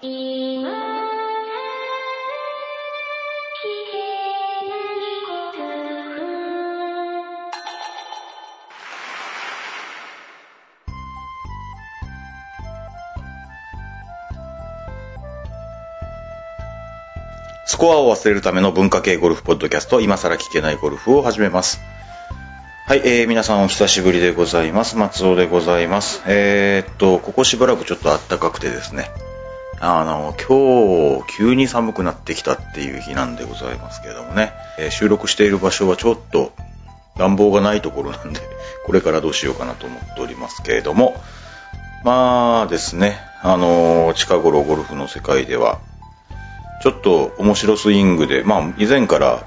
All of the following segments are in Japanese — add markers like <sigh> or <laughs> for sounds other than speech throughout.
スコアを忘れるための文化系ゴルフポッドキャスト、今更聞けないゴルフを始めます。はい、えー、皆さんお久しぶりでございます。松尾でございます。えー、っと、ここしばらくちょっと暖かくてですね、あの、今日、急に寒くなってきたっていう日なんでございますけれどもね、えー収録している場所はちょっと暖房がないところなんで、<laughs> これからどうしようかなと思っておりますけれども、まあですね、あの、近頃ゴルフの世界では、ちょっと面白スイングで、まあ以前から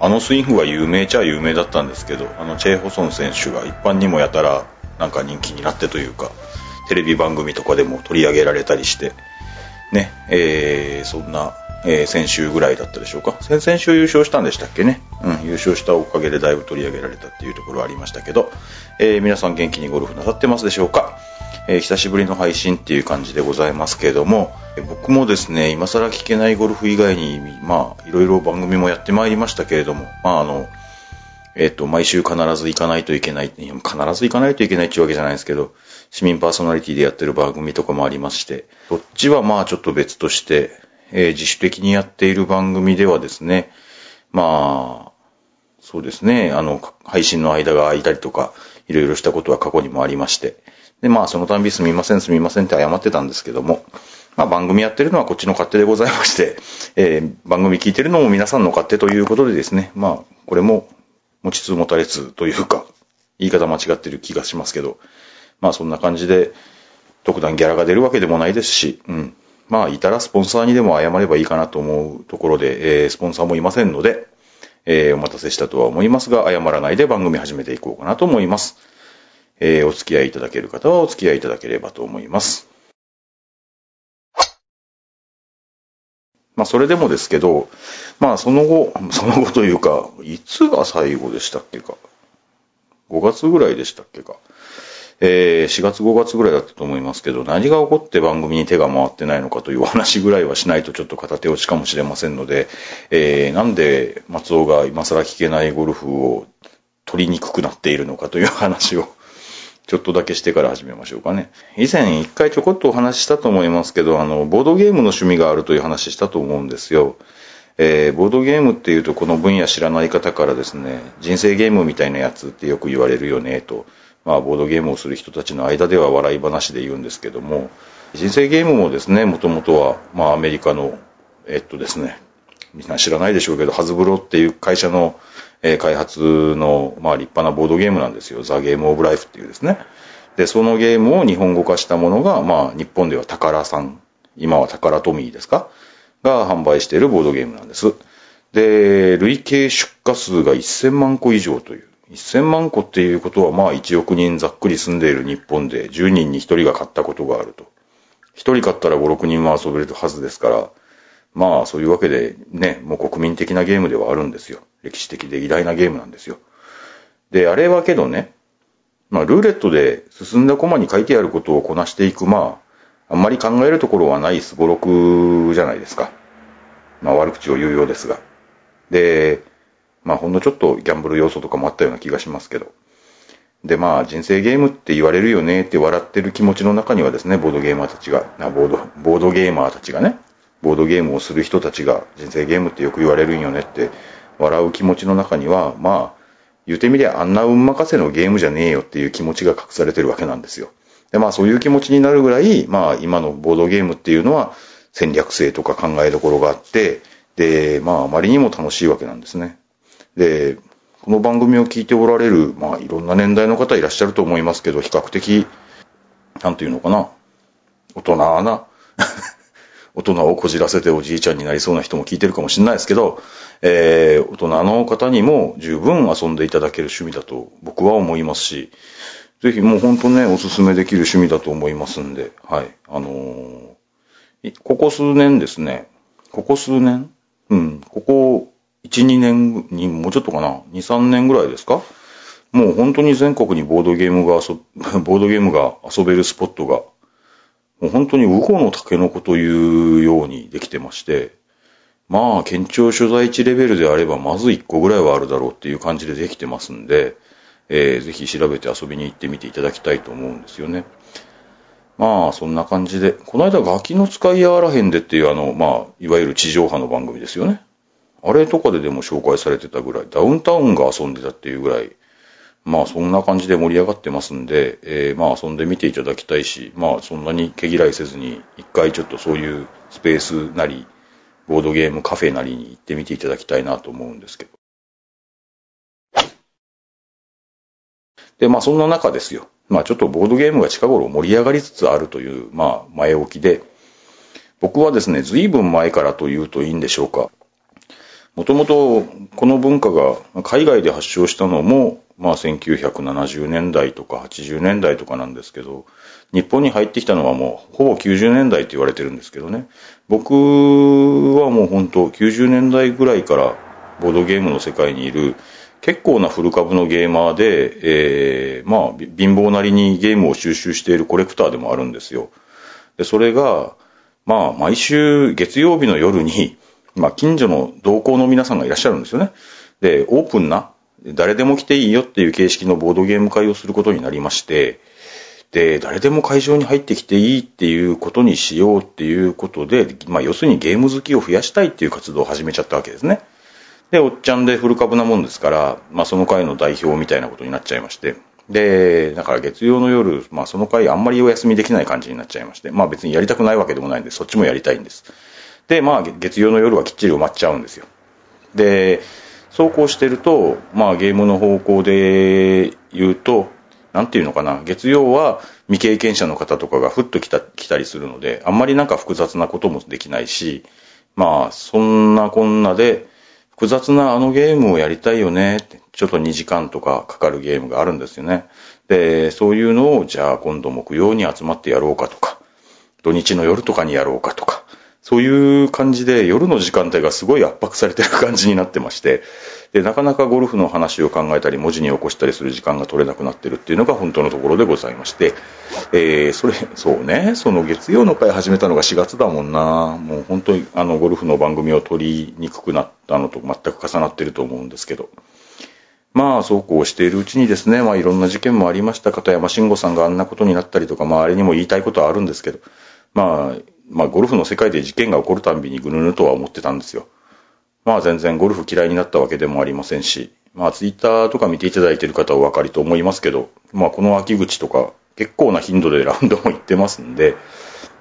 あのスイングは有名ちゃ有名だったんですけど、あのチェイ・ホソン選手が一般にもやたらなんか人気になってというか、テレビ番組とかでも取り上げられたりして、ね、えー、そんな、えー先週ぐらいだったでしょうか。先々週優勝したんでしたっけね。うん、優勝したおかげでだいぶ取り上げられたっていうところはありましたけど、えー皆さん元気にゴルフなさってますでしょうか。えー久しぶりの配信っていう感じでございますけれども、えー僕もですね、今更聞けないゴルフ以外に、まあ、いろいろ番組もやってまいりましたけれども、まあ、あの、えっ、と、毎週必ず行かないといけない、必ず行かないといけないっていうわけじゃないですけど、市民パーソナリティでやってる番組とかもありまして、そっちはまあちょっと別として、えー自主的にやっている番組ではですね、まあ、そうですね、あの、配信の間が空いたりとか、いろいろしたことは過去にもありまして、で、まあ、そのたんびすみません、すみませんって謝ってたんですけども、まあ、番組やってるのはこっちの勝手でございまして、<laughs> えー番組聞いてるのも皆さんの勝手ということでですね、まあ、これも、持ちつ持たれつというか、言い方間違ってる気がしますけど、まあ、そんな感じで、特段ギャラが出るわけでもないですし、うん。まあ、いたらスポンサーにでも謝ればいいかなと思うところで、えースポンサーもいませんので、えーお待たせしたとは思いますが、謝らないで番組始めていこうかなと思います。えーお付き合いいただける方はお付き合いいただければと思います。まあ、それでもですけど、まあ、その後、その後というか、いつが最後でしたっけか。5月ぐらいでしたっけか。えー4月5月ぐらいだったと思いますけど、何が起こって番組に手が回ってないのかというお話ぐらいはしないとちょっと片手落ちかもしれませんので、えーなんで松尾が今更聞けないゴルフを取りにくくなっているのかという話をちょっとだけしてから始めましょうかね。以前一回ちょこっとお話ししたと思いますけど、あの、ボードゲームの趣味があるという話したと思うんですよ。えーボードゲームっていうとこの分野知らない方からですね、人生ゲームみたいなやつってよく言われるよねと、まあボードゲームをする人たちの間では笑い話で言うんですけども、人生ゲームもですね、もともとは、まあアメリカの、えっとですね、みんな知らないでしょうけど、ハズブロっていう会社の、えー開発の、まあ立派なボードゲームなんですよ。ザ・ゲーム・オブ・ライフっていうですね。で、そのゲームを日本語化したものが、まあ日本では宝さん、今は宝トミーですかが販売しているボードゲームなんです。で、累計出荷数が1000万個以上という。1000万個っていうことは、まあ1億人ざっくり住んでいる日本で10人に1人が買ったことがあると。1人買ったら5、6人は遊べるはずですから、まあそういうわけでね、もう国民的なゲームではあるんですよ。歴史的で偉大なゲームなんですよ。で、あれはけどね、まあルーレットで進んだコマに書いてあることをこなしていく、まあ、あんまり考えるところはないすごろくじゃないですか。まあ悪口を言うようですが。で、まあほんのちょっとギャンブル要素とかもあったような気がしますけど。で、まあ人生ゲームって言われるよねって笑ってる気持ちの中にはですね、ボードゲーマーたちが、あボード、ボードゲーマーたちがね、ボードゲームをする人たちが人生ゲームってよく言われるんよねって笑う気持ちの中には、まあ、言うてみりゃあんな運任せのゲームじゃねえよっていう気持ちが隠されてるわけなんですよ。で、まあそういう気持ちになるぐらい、まあ今のボードゲームっていうのは戦略性とか考えどころがあって、で、まああまりにも楽しいわけなんですね。で、この番組を聞いておられる、まあいろんな年代の方いらっしゃると思いますけど、比較的、なんていうのかな、大人な、<laughs> 大人をこじらせておじいちゃんになりそうな人も聞いてるかもしれないですけど、えー、大人の方にも十分遊んでいただける趣味だと僕は思いますし、ぜひもう本当ね、おすすめできる趣味だと思いますんで、はい。あのーここ数年ですね、ここ数年？うん、ここ1、2年に、もうちょっとかな、2、3年ぐらいですか？もう本当に全国にボードゲームが遊、<laughs> ボードゲームが遊べるスポットがもう本当にウコのタケノコというようにできてまして、まあ、県庁所在地レベルであれば、まず1個ぐらいはあるだろうっていう感じでできてますんで、えーぜひ調べて遊びに行ってみていただきたいと思うんですよね。まあ、そんな感じで、この間、ガキの使いやあらへんでっていう、あの、まあ、いわゆる地上波の番組ですよね。あれとかででも紹介されてたぐらい、ダウンタウンが遊んでたっていうぐらい、まあ、そんな感じで盛り上がってますんで、えーまあ、遊んでみていただきたいし、まあ、そんなに毛嫌いせずに、一回ちょっとそういうスペースなり、ボードゲームカフェなりに行ってみていただきたいなと思うんですけど。で、まあそんな中ですよ。まあちょっとボードゲームが近頃盛り上がりつつあるという、まあ前置きで、僕はですね、随分前からというといいんでしょうか。もともとこの文化が海外で発祥したのも、まあ1970年代とか80年代とかなんですけど、日本に入ってきたのはもうほぼ90年代って言われてるんですけどね。僕はもう本当90年代ぐらいからボードゲームの世界にいる結構な古株のゲーマーで、えー、まあ貧乏なりにゲームを収集しているコレクターでもあるんですよ。で、それが、まあ毎週月曜日の夜に、まあ近所の同行の皆さんがいらっしゃるんですよね。で、オープンな、誰でも来ていいよっていう形式のボードゲーム会をすることになりまして、で、誰でも会場に入ってきていいっていうことにしようっていうことで、まあ要するにゲーム好きを増やしたいっていう活動を始めちゃったわけですね。で、おっちゃんで古株なもんですから、まあその会の代表みたいなことになっちゃいまして。で、だから月曜の夜、まあその会あんまりお休みできない感じになっちゃいまして、まあ別にやりたくないわけでもないんで、そっちもやりたいんです。で、まあ月曜の夜はきっちり埋まっちゃうんですよ。で、そうこうしてると、まあゲームの方向で言うと、なんていうのかな、月曜は未経験者の方とかがふっと来た来たりするので、あんまりなんか複雑なこともできないし、まあそんなこんなで、複雑なあのゲームをやりたいよねって、ちょっと2時間とかかかるゲームがあるんですよね。で、そういうのを、じゃあ今度木曜に集まってやろうかとか、土日の夜とかにやろうかとか、そういう感じで夜の時間帯がすごい圧迫されてる感じになってまして、で、なかなかゴルフの話を考えたり、文字に起こしたりする時間が取れなくなってるっていうのが本当のところでございまして、えー、それ、そうね、その月曜の会始めたのが4月だもんな。もう本当にあのゴルフの番組を撮りにくくなったのと全く重なってると思うんですけど。まあ、そうこうしているうちにですね、まあいろんな事件もありました。片山慎吾さんがあんなことになったりとか、まああれにも言いたいことはあるんですけど、まあ、まあゴルフの世界で事件が起こるたんびにぐぬぬとは思ってたんですよ。まあ全然ゴルフ嫌いになったわけでもありませんし、まあツイッターとか見ていただいてる方はお分かりと思いますけど、まあこの秋口とか結構な頻度でラウンドも行ってますんで、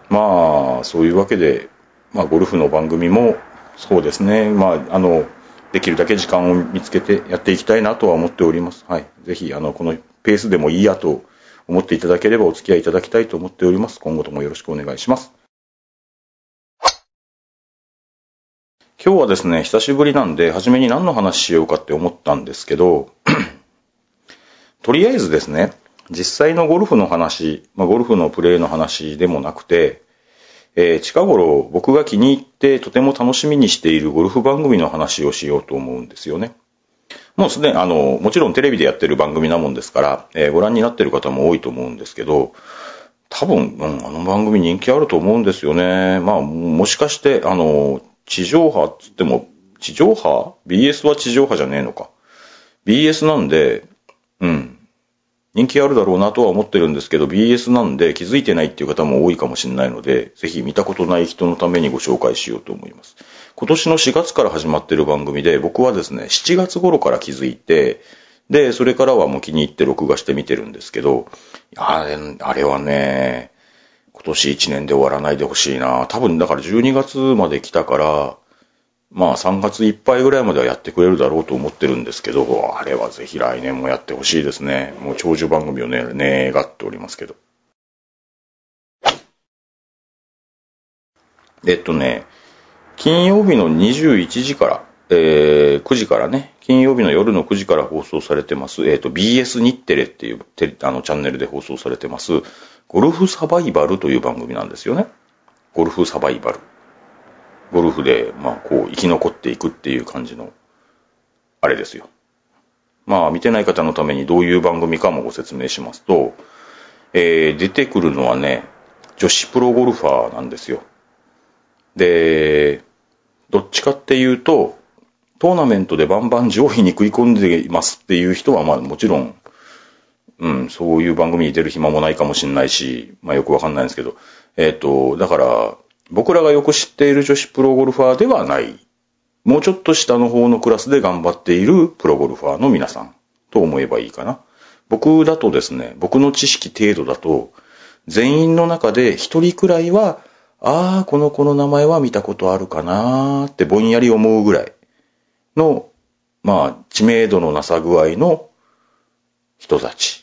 まあそういうわけで、まあゴルフの番組もそうですね、まああの、できるだけ時間を見つけてやっていきたいなとは思っております。はい。ぜひ、あの、このペースでもいいやと思っていただければお付き合いいただきたいと思っております。今後ともよろしくお願いします。今日はですね、久しぶりなんで、初めに何の話しようかって思ったんですけど、とりあえずですね、実際のゴルフの話、まあ、ゴルフのプレーの話でもなくて、えー近頃僕が気に入ってとても楽しみにしているゴルフ番組の話をしようと思うんですよね。もうすでに、あの、もちろんテレビでやってる番組なもんですから、えーご覧になってる方も多いと思うんですけど、多分、うん、あの番組人気あると思うんですよね。まあ、もしかして、あの、地上波っつっても、地上波 ?BS は地上波じゃねえのか。BS なんで、うん、人気あるだろうなとは思ってるんですけど、BS なんで気づいてないっていう方も多いかもしれないので、ぜひ見たことない人のためにご紹介しようと思います。今年の4月から始まってる番組で、僕はですね、7月頃から気づいて、で、それからはもう気に入って録画して見てるんですけど、あれあれはね、今年1年で終わらないでほしいな。多分だから12月まで来たから、まあ3月いっぱいぐらいまではやってくれるだろうと思ってるんですけど、あれはぜひ来年もやってほしいですね。もう長寿番組をね、願っておりますけど。えっとね、金曜日の21時から、えー9時からね、金曜日の夜の9時から放送されてます、えっと BS 日テレっていうテレあのチャンネルで放送されてます、ゴルフサバイバルという番組なんですよね。ゴルフサバイバル。ゴルフで、まあ、こう、生き残っていくっていう感じの、あれですよ。まあ、見てない方のためにどういう番組かもご説明しますと、えー出てくるのはね、女子プロゴルファーなんですよ。で、どっちかっていうと、トーナメントでバンバン上位に食い込んでいますっていう人は、まあもちろん、うん、そういう番組に出る暇もないかもしれないし、まあよくわかんないんですけど、えっ、と、だから、僕らがよく知っている女子プロゴルファーではない、もうちょっと下の方のクラスで頑張っているプロゴルファーの皆さん。と思えばいいかな。僕だとですね、僕の知識程度だと、全員の中で一人くらいは、ああ、この子の名前は見たことあるかなーってぼんやり思うぐらいの、まあ、知名度のなさ具合の人たち、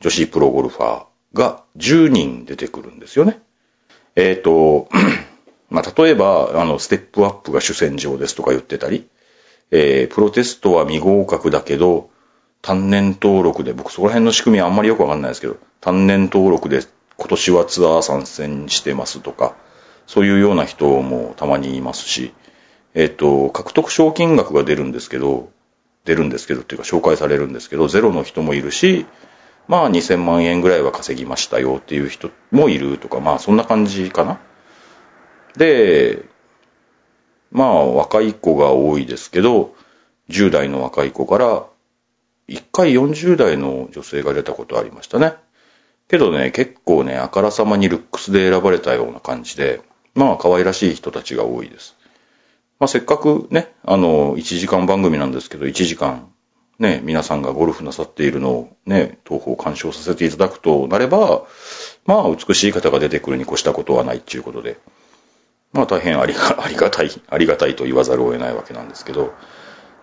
女子プロゴルファーが10人出てくるんですよね。えっ、ー、と、<clears throat> まあ、例えば、あの、ステップアップが主戦場ですとか言ってたり、えー、プロテストは未合格だけど、単年登録で、僕そこら辺の仕組みはあんまりよくわかんないですけど、単年登録で今年はツアー参戦してますとか、そういうような人もたまにいますし、えっ、ー、と、獲得賞金額が出るんですけど、出るんですけどっていうか紹介されるんですけど、ゼロの人もいるし、まあ2000万円ぐらいは稼ぎましたよっていう人もいるとか、まあそんな感じかな。で、まあ若い子が多いですけど、10代の若い子から1回40代の女性が出たことありましたね。けどね、結構ね、あからさまにルックスで選ばれたような感じで、まあ可愛らしい人たちが多いです。まあせっかくね、あの、1時間番組なんですけど、1時間ね、皆さんがゴルフなさっているのをね、東方鑑賞させていただくとなれば、まあ美しい方が出てくるに越したことはないっていうことで、まあ大変ありが <laughs> ありがたい、ありがたいと言わざるを得ないわけなんですけど、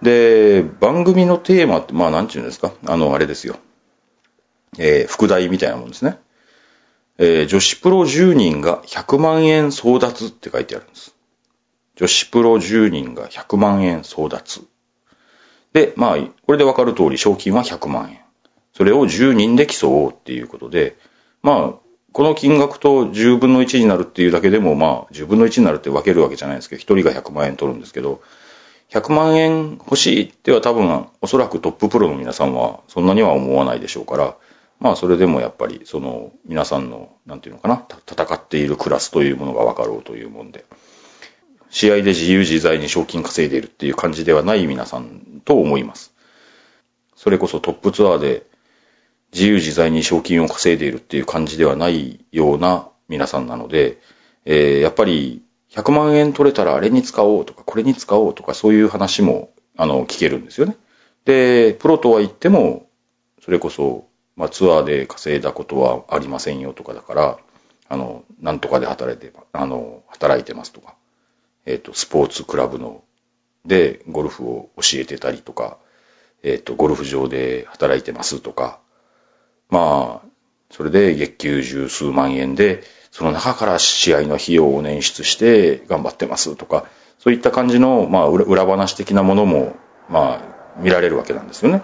で、番組のテーマって、まあなんていうんですか、あの、あれですよ。えー、副題みたいなもんですね。えー、女子プロ10人が100万円争奪って書いてあるんです。女子プロ10人が100万円争奪。で、まあ、これでわかる通り賞金は100万円。それを10人で競おうっていうことで、まあ、この金額と10分の1になるっていうだけでも、まあ、10分の1になるって分けるわけじゃないですけど、1人が100万円取るんですけど、100万円欲しいっては多分、おそらくトッププロの皆さんはそんなには思わないでしょうから、まあそれでもやっぱり、その皆さんの、なんていうのかな、戦っているクラスというものが分かろうというもんで、試合で自由自在に賞金稼いでいるっていう感じではない皆さんと思います。それこそトップツアーで自由自在に賞金を稼いでいるっていう感じではないような皆さんなので、えー、やっぱり100万円取れたらあれに使おうとか、これに使おうとか、そういう話も、あの、聞けるんですよね。で、プロとは言っても、それこそ、まあ、ツアーで稼いだことはありませんよとかだから、あの、なんとかで働いて、あの、働いてますとか、えっ、ー、と、スポーツクラブの、で、ゴルフを教えてたりとか、えっ、ー、と、ゴルフ場で働いてますとか、まあ、それで月給十数万円で、その中から試合の費用を捻出して頑張ってますとか、そういった感じの、まあ、裏話的なものも、まあ、見られるわけなんですよね。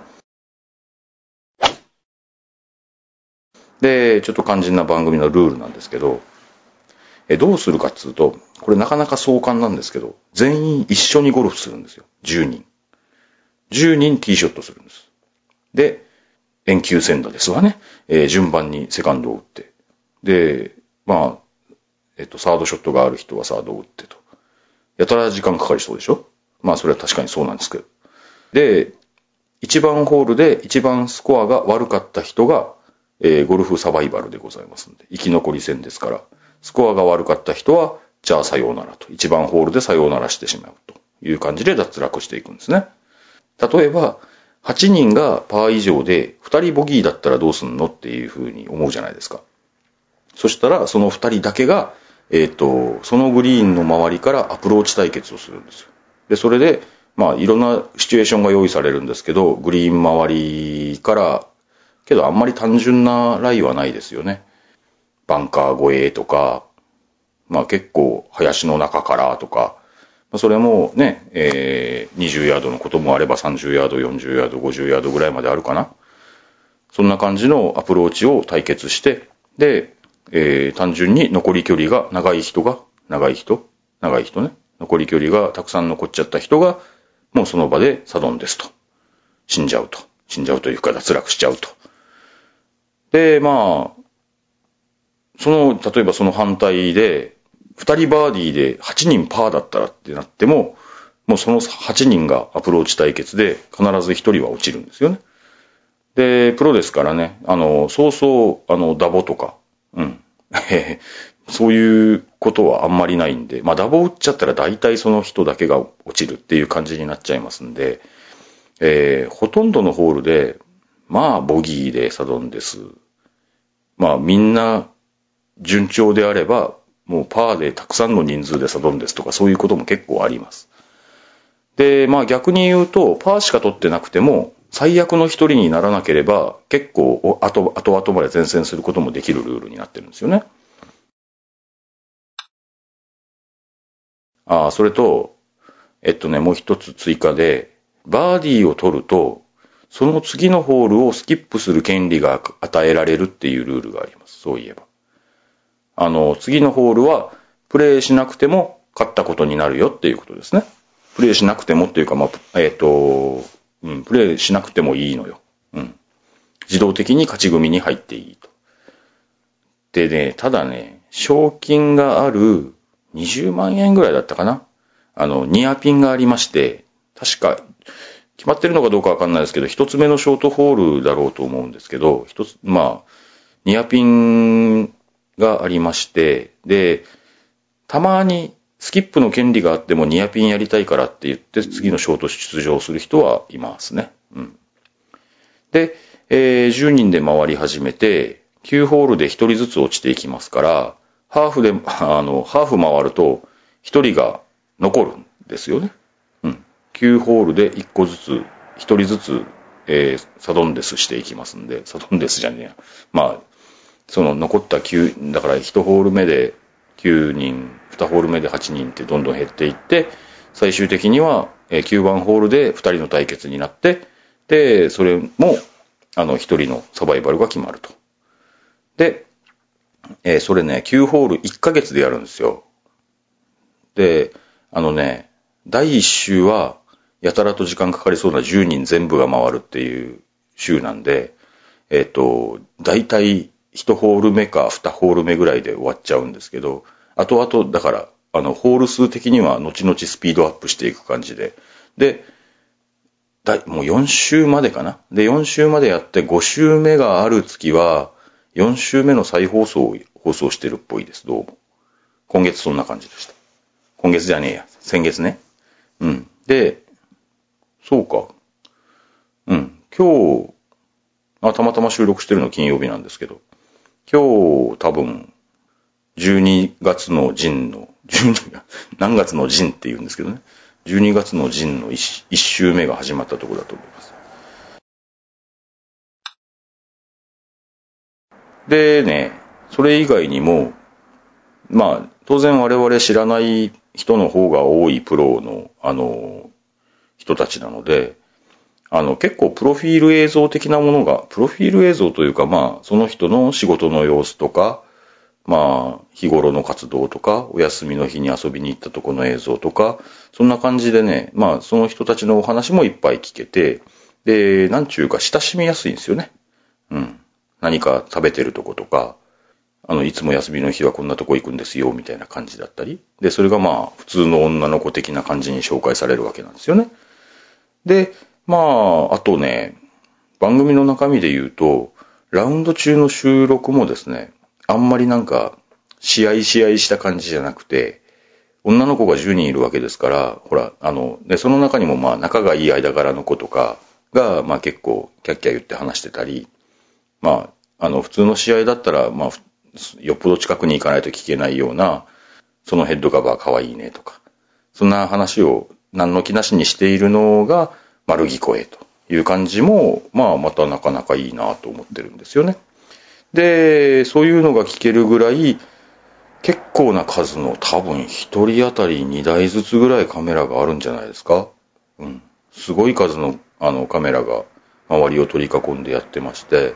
で、ちょっと肝心な番組のルールなんですけど、えどうするかっつうと、これなかなか壮観なんですけど、全員一緒にゴルフするんですよ。10人。10人ティーショットするんです。で、遠球戦打ですわね。えー、順番にセカンドを打って。で、まあ、えっと、サードショットがある人はサードを打ってと。やたら時間かかりそうでしょ？まあ、それは確かにそうなんですけど。で、1番ホールで一番スコアが悪かった人が、えー、ゴルフサバイバルでございますんで、生き残り戦ですから、スコアが悪かった人は、じゃあさようならと。1番ホールでさようならしてしまうという感じで脱落していくんですね。例えば、8人がパー以上で2人ボギーだったらどうすんのっていうふうに思うじゃないですか。そしたら、その2人だけが、えっ、ー、と、そのグリーンの周りからアプローチ対決をするんですよ。で、それで、まあ、いろんなシチュエーションが用意されるんですけど、グリーン周りから、けどあんまり単純なライはないですよね。バンカー越えとか、まあ結構林の中からとか、それもね、えー、20ヤードのこともあれば30ヤード、40ヤード、50ヤードぐらいまであるかな。そんな感じのアプローチを対決して、で、えー、単純に残り距離が長い人が、長い人、長い人ね、残り距離がたくさん残っちゃった人が、もうその場でサドンですと。死んじゃうと。死んじゃうというか脱落しちゃうと。で、まあ、その、例えばその反対で、2人バーディーで8人パーだったらってなっても、もうその8人がアプローチ対決で必ず1人は落ちるんですよね。で、プロですからね、あの、そうそう、あの、ダボとか、うん。<laughs> そういうことはあんまりないんで、まあダボ打っちゃったら大体その人だけが落ちるっていう感じになっちゃいますんで、えー、ほとんどのホールで、まあボギーでサドンデス。まあみんな順調であれば、もうパーでたくさんの人数でサドンデスとかそういうことも結構あります。で、まあ逆に言うと、パーしか取ってなくても、最悪の一人にならなければ、結構後、後々まで前線することもできるルールになってるんですよね。ああ、それと、えっとね、もう一つ追加で、バーディーを取ると、その次のホールをスキップする権利が与えられるっていうルールがあります。そういえば。あの、次のホールは、プレイしなくても勝ったことになるよっていうことですね。プレイしなくてもっていうか、まあ、えっ、ー、と、うん、プレイしなくてもいいのよ。うん。自動的に勝ち組に入っていいと。でね、ただね、賞金がある20万円ぐらいだったかな。あの、ニアピンがありまして、確か、決まってるのかどうかわかんないですけど、一つ目のショートホールだろうと思うんですけど、一つ、まあ、ニアピンがありまして、で、たまにスキップの権利があってもニアピンやりたいからって言って次のショート出場する人はいますね。うん。で、えー、10人で回り始めて、9ホールで1人ずつ落ちていきますから、ハーフで、あの、ハーフ回ると1人が残るんですよね。うん。9ホールで1個ずつ、1人ずつ、えー、サドンデスしていきますんで、サドンデスじゃねえや。まあ、その残った9、だから1ホール目で9人、2ホール目で8人ってどんどん減っていって、最終的には9番ホールで2人の対決になって、で、それも、あの、1人のサバイバルが決まると。で、えー、それね、9ホール1ヶ月でやるんですよ。で、あのね、第1週は、やたらと時間かかりそうな10人全部が回るっていう週なんで、えっ、ー、と、大体1ホール目か2ホール目ぐらいで終わっちゃうんですけど、後々、だから、あの、ホール数的には後々スピードアップしていく感じで、で、だもう4週までかな？で、4週までやって5週目がある月は、4週目の再放送を放送してるっぽいです、どうも。今月そんな感じでした。今月じゃねえや。先月ね。うん。で、そうか。うん。今日、あ、たまたま収録してるの金曜日なんですけど、今日多分、12月の陣の、12何月の陣って言うんですけどね。12月の陣の 1, 1週目が始まったところだと思います。でね、それ以外にも、まあ、当然我々知らない人の方が多いプロの、あの、人たちなので、あの、結構プロフィール映像的なものが、プロフィール映像というか、まあ、その人の仕事の様子とか、まあ、日頃の活動とか、お休みの日に遊びに行ったとこの映像とか、そんな感じでね、まあ、その人たちのお話もいっぱい聞けて、で、なんちゅうか親しみやすいんですよね。うん。何か食べてるとことか、あの、いつも休みの日はこんなとこ行くんですよ、みたいな感じだったり。で、それがまあ、普通の女の子的な感じに紹介されるわけなんですよね。で、まあ、あとね、番組の中身で言うと、ラウンド中の収録もですね、あんまりなんか、試合試合した感じじゃなくて、女の子が10人いるわけですから、ほら、あの、で、その中にもまあ仲がいい間柄の子とかが、まあ結構キャッキャ言って話してたり、まあ、あの、普通の試合だったら、まあ、よっぽど近くに行かないと聞けないような、そのヘッドカバー可愛いねとか、そんな話を何の気なしにしているのが、丸聞こえという感じも、まあまたなかなかいいなと思ってるんですよね。で、そういうのが聞けるぐらい、結構な数の多分一人当たり2台ずつぐらいカメラがあるんじゃないですか。うん。すごい数のあのカメラが周りを取り囲んでやってまして、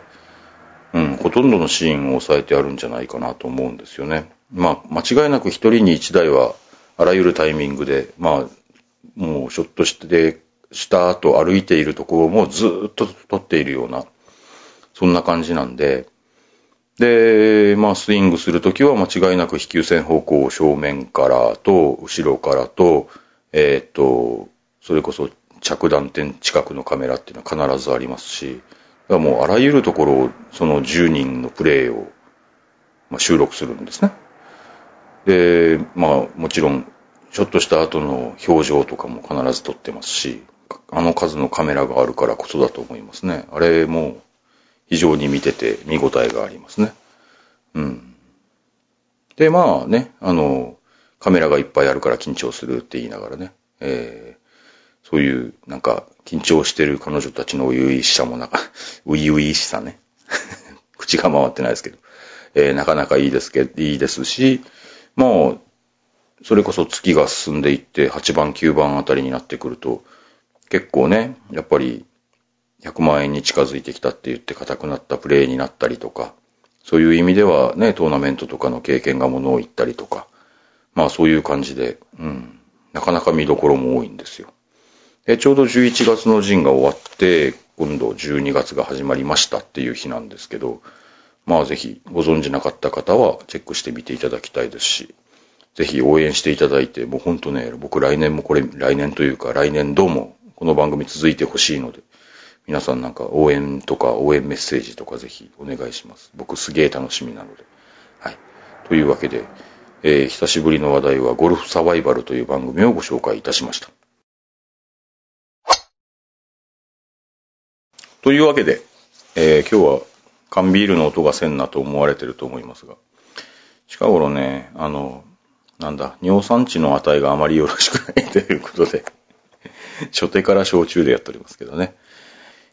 うん、ほとんどのシーンを抑えてあるんじゃないかなと思うんですよね。まあ、間違いなく一人に一台はあらゆるタイミングで、まあ、もうショットしてした後歩いているところもずっと撮っているような、そんな感じなんで、で、まあ、スイングするときは間違いなく飛球線方向を正面からと、後ろからと、えっ、と、それこそ着弾点近くのカメラっていうのは必ずありますし、だからもうあらゆるところを、その10人のプレーを、まあ、収録するんですね。で、まあ、もちろん、ちょっとした後の表情とかも必ず撮ってますし、あの数のカメラがあるからこそだと思いますね。あれも非常に見てて見応えがありますね。うん。で、まあね、あの、カメラがいっぱいあるから緊張するって言いながらね、えー、そういうなんか緊張してる彼女たちの初々しさもなんか、<laughs> 初々しさね。<laughs> 口が回ってないですけど、えー、なかなかいいですけど、いいですし、もう、それこそ月が進んでいって8番9番あたりになってくると、結構ね、やっぱり100万円に近づいてきたって言って硬くなったプレーになったりとか、そういう意味ではね、トーナメントとかの経験がものを言ったりとか、まあそういう感じで、うん、なかなか見どころも多いんですよ。で、ちょうど11月の陣が終わって、今度12月が始まりましたっていう日なんですけど、まあぜひご存知なかった方はチェックしてみていただきたいですし、ぜひ応援していただいて、もうほんとね、僕来年もこれ、来年というか来年どうもこの番組続いてほしいので、皆さんなんか応援とか応援メッセージとかぜひお願いします。僕すげえ楽しみなので。はい。というわけで、えー、久しぶりの話題はゴルフサバイバルという番組をご紹介いたしました。というわけで、えー、今日は缶ビールの音がせんなと思われてると思いますが、近頃ね、あの、なんだ、尿酸値の値があまりよろしくないということで、<laughs> 初手から焼酎でやっておりますけどね。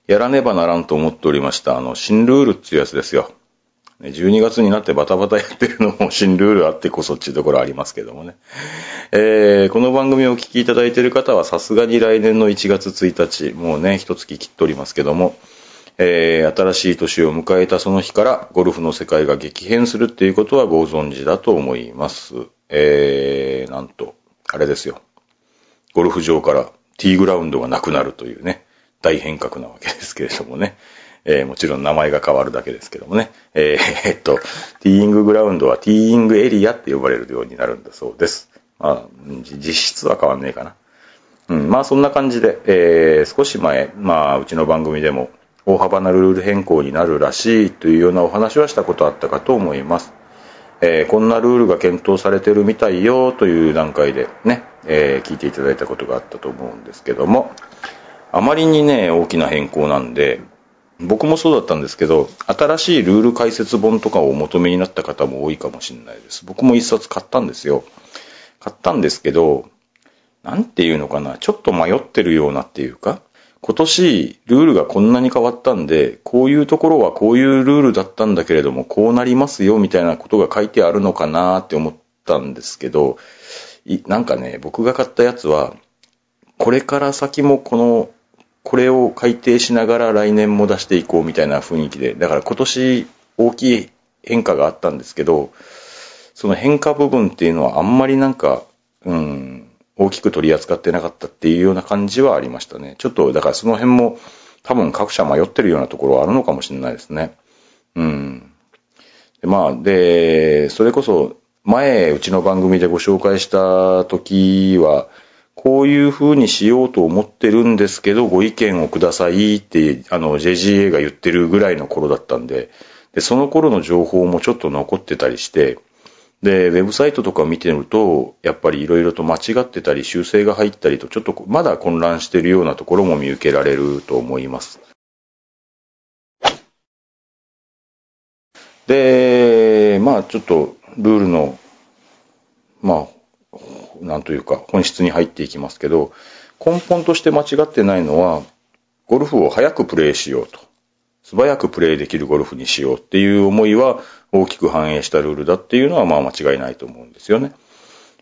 やらねばならんと思っておりました、あの、新ルールっていうやつですよ。12月になってバタバタやってるのも新ルールあってこそっていうところありますけどもね。えー、この番組をお聞きいただいている方はさすがに来年の1月1日、もうね、一月切っておりますけども、えー、新しい年を迎えたその日からゴルフの世界が激変するっていうことはご存知だと思います。えー、なんと、あれですよ。ゴルフ場からティーグラウンドがなくなるというね。大変革なわけですけれどもね。えー、もちろん名前が変わるだけですけどもね。えー、っと、ティーインググラウンドはティーイングエリアって呼ばれるようになるんだそうです。まあ、実質は変わんねえかな。うん、まあそんな感じで、えー、少し前、まあうちの番組でも大幅なルール変更になるらしいというようなお話はしたことあったかと思います。えー、こんなルールが検討されてるみたいよという段階でね、えー、聞いていただいたことがあったと思うんですけども、あまりにね、大きな変更なんで、僕もそうだったんですけど、新しいルール解説本とかをお求めになった方も多いかもしれないです。僕も一冊買ったんですよ。買ったんですけど、なんていうのかな、ちょっと迷ってるようなっていうか、今年ルールがこんなに変わったんで、こういうところはこういうルールだったんだけれども、こうなりますよみたいなことが書いてあるのかなって思ったんですけど、なんかね、僕が買ったやつは、これから先もこのこれを改定しながら来年も出していこうみたいな雰囲気で、だから今年大きい変化があったんですけど、その変化部分っていうのはあんまりなんか、うん、大きく取り扱ってなかったっていうような感じはありましたね。ちょっと、だからその辺も多分各社迷ってるようなところはあるのかもしれないですね。うん。でまあ、で、それこそ前うちの番組でご紹介した時は、こういう風にしようと思ってるんですけど、ご意見をくださいって、あの、JGA が言ってるぐらいの頃だったんで、で、その頃の情報もちょっと残ってたりして、で、ウェブサイトとか見てると、やっぱり色々と間違ってたり、修正が入ったりと、ちょっとまだ混乱してるようなところも見受けられると思います。で、まあちょっとルールの、まあなんというか、本質に入っていきますけど、根本として間違ってないのは、ゴルフを早くプレーしようと。素早くプレーできるゴルフにしようっていう思いは大きく反映したルールだっていうのはまあ間違いないと思うんですよね。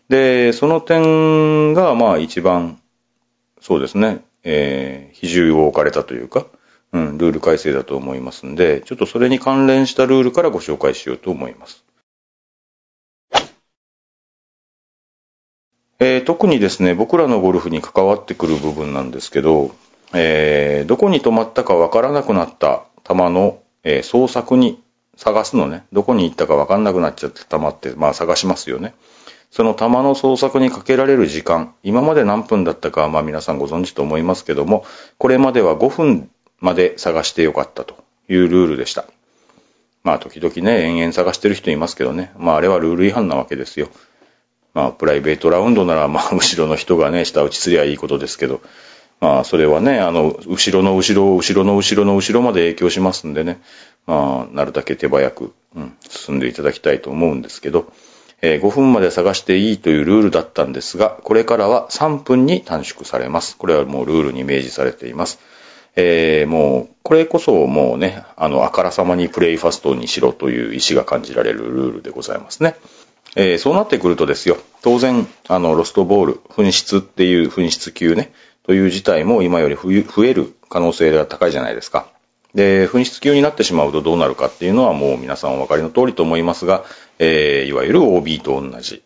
で、その点がまあ一番、そうですね、えー、比重を置かれたというか、うん、ルール改正だと思いますんで、ちょっとそれに関連したルールからご紹介しようと思います。えー、特にですね、僕らのゴルフに関わってくる部分なんですけど、えー、どこに止まったかわからなくなった球の、えー、捜索に探すのね。どこに行ったかわかんなくなっちゃって玉って、まあ探しますよね。その玉の捜索にかけられる時間、今まで何分だったかはまあ皆さんご存知と思いますけども、これまでは5分まで探してよかったというルールでした。まあ時々ね、延々探してる人いますけどね。まああれはルール違反なわけですよ。まあプライベートラウンドならまあ <laughs> 後ろの人がね、下打ちすりゃいいことですけど、まあそれはね、あの、後ろの後ろ、後ろの後ろの後ろまで影響しますんでね、まあなるだけ手早く、うん、進んでいただきたいと思うんですけど、えー、5分まで探していいというルールだったんですが、これからは3分に短縮されます。これはもうルールに明示されています。えー、もう、これこそもうね、あの、あからさまにプレイファストにしろという意思が感じられるルールでございますね。えー、そうなってくるとですよ、当然、あの、ロストボール、紛失っていう紛失級ね、という事態も今より増える可能性が高いじゃないですか。で、紛失級になってしまうとどうなるかっていうのはもう皆さんお分かりの通りと思いますが、えー、いわゆる OB と同じ。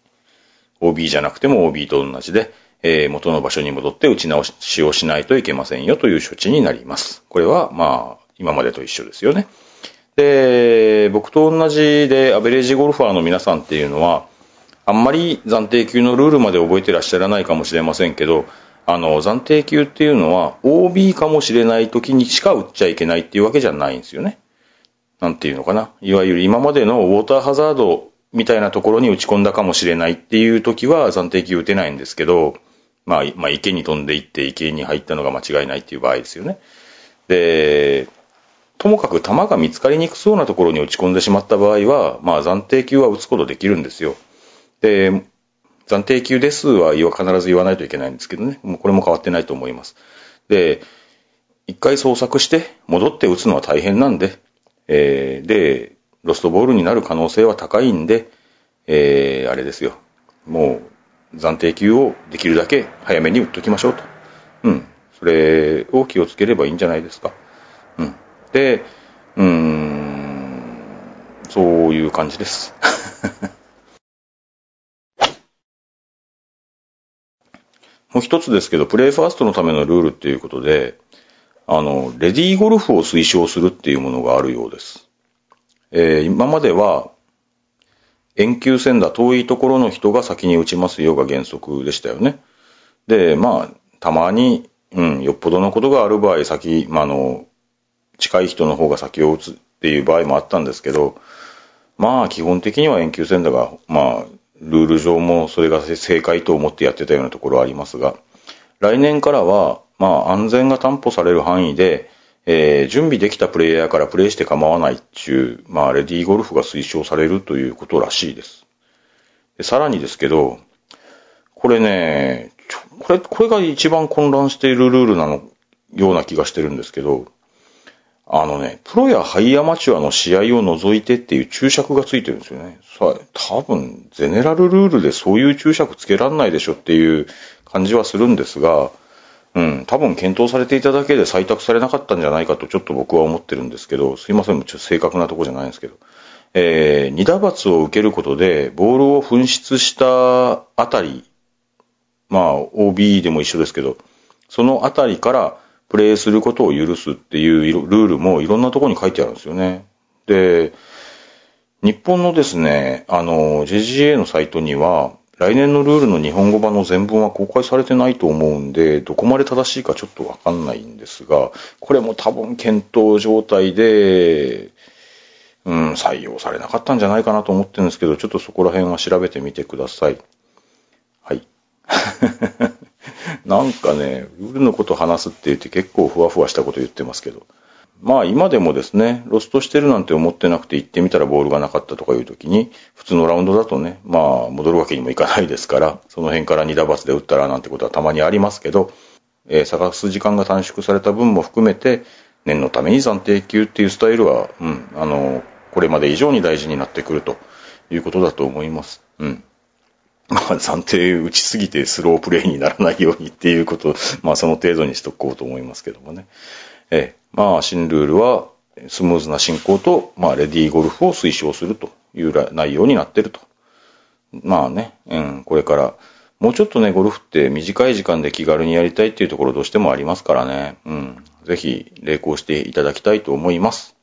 OB じゃなくても OB と同じで、えー、元の場所に戻って打ち直しをしないといけませんよという処置になります。これは、まあ、今までと一緒ですよね。で、僕と同じでアベレージゴルファーの皆さんっていうのは、あんまり暫定級のルールまで覚えてらっしゃらないかもしれませんけど、あの、暫定級っていうのは OB かもしれない時にしか打っちゃいけないっていうわけじゃないんですよね。なんていうのかな。いわゆる今までのウォーターハザードみたいなところに打ち込んだかもしれないっていう時は暫定球打てないんですけど、まあ、まあ、池に飛んでいって池に入ったのが間違いないっていう場合ですよね。で、ともかく球が見つかりにくそうなところに打ち込んでしまった場合は、まあ暫定球は打つことできるんですよ。で、暫定球ですは必ず言わないといけないんですけどね。もうこれも変わってないと思います。で、一回捜索して戻って打つのは大変なんで、えー、で、ロストボールになる可能性は高いんで、えー、あれですよ。もう、暫定球をできるだけ早めに打っときましょうと。うん。それを気をつければいいんじゃないですか。うん。で、うーん、そういう感じです。<laughs> もう一つですけど、プレイファーストのためのルールっていうことで、あの、レディーゴルフを推奨するっていうものがあるようです。えー、今までは、遠球線だ遠いところの人が先に打ちますよが原則でしたよね。で、まあ、たまに、うん、よっぽどのことがある場合、先、まあ、の、近い人の方が先を打つっていう場合もあったんですけど、まあ、基本的には遠球線だが、まあ、ルール上もそれが正解と思ってやってたようなところはありますが、来年からは、まあ、安全が担保される範囲で、えー、準備できたプレイヤーからプレイして構わないっていう、まあ、レディーゴルフが推奨されるということらしいです。でさらにですけど、これね、これ、これが一番混乱しているルールなの、ような気がしてるんですけど、あのね、プロやハイアマチュアの試合を除いてっていう注釈がついてるんですよね。さあ多分、ゼネラルルールでそういう注釈つけらんないでしょっていう感じはするんですが、うん、多分検討されていただけで採択されなかったんじゃないかとちょっと僕は思ってるんですけど、すいません、ちょっと正確なとこじゃないんですけど。えー、二打罰を受けることで、ボールを紛失したあたり、まあ、OB でも一緒ですけど、そのあたりからプレイすることを許すっていうルールもいろんなところに書いてあるんですよね。で、日本のですね、あの、JGA のサイトには、来年のルールの日本語版の全文は公開されてないと思うんで、どこまで正しいかちょっとわかんないんですが、これも多分検討状態で、うん、採用されなかったんじゃないかなと思ってるんですけど、ちょっとそこら辺は調べてみてください。はい。<laughs> なんかね、ルールのこと話すって言って結構ふわふわしたこと言ってますけど。まあ今でもですね、ロストしてるなんて思ってなくて行ってみたらボールがなかったとかいう時に、普通のラウンドだとね、まあ戻るわけにもいかないですから、その辺から2打罰で打ったらなんてことはたまにありますけど、えー、探す時間が短縮された分も含めて、念のために暫定球っていうスタイルは、うん、あの、これまで以上に大事になってくるということだと思います。うん。<laughs> まあ、暫定打ちすぎてスロープレイにならないようにっていうこと、まあその程度にしとこうと思いますけどもね。ええ、まあ、新ルールは、スムーズな進行と、まあ、レディーゴルフを推奨するという内容になってると。まあね、うん、これから、もうちょっとね、ゴルフって短い時間で気軽にやりたいっていうところどうしてもありますからね、うん、ぜひ、励行していただきたいと思います。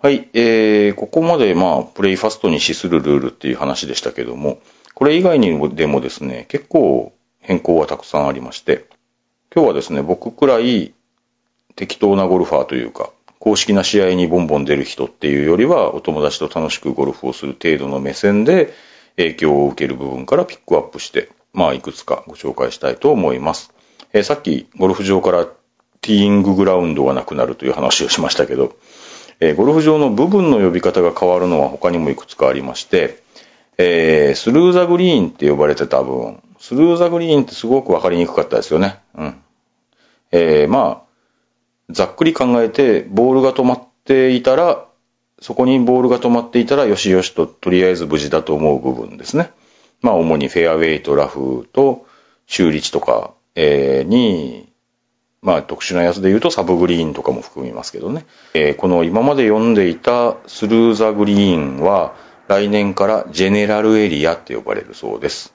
はい、えー、ここまでまあ、プレイファストに資するルールっていう話でしたけども、これ以外にもでもですね、結構変更はたくさんありまして、今日はですね、僕くらい適当なゴルファーというか、公式な試合にボンボン出る人っていうよりは、お友達と楽しくゴルフをする程度の目線で影響を受ける部分からピックアップして、まあ、いくつかご紹介したいと思います。えーさっきゴルフ場からティーインググラウンドがなくなるという話をしましたけど、えーゴルフ場の部分の呼び方が変わるのは他にもいくつかありまして、えースルーザグリーンって呼ばれてた部分、スルーザグリーンってすごくわかりにくかったですよね。うん。えーまあ、ざっくり考えて、ボールが止まっていたら、そこにボールが止まっていたら、よしよしと、とりあえず無事だと思う部分ですね。まあ、主にフェアウェイとラフと、修理地とか、えーに、まあ、特殊なやつで言うとサブグリーンとかも含みますけどね。えーこの今まで読んでいたスルーザグリーンは、来年からジェネラルエリアって呼ばれるそうです。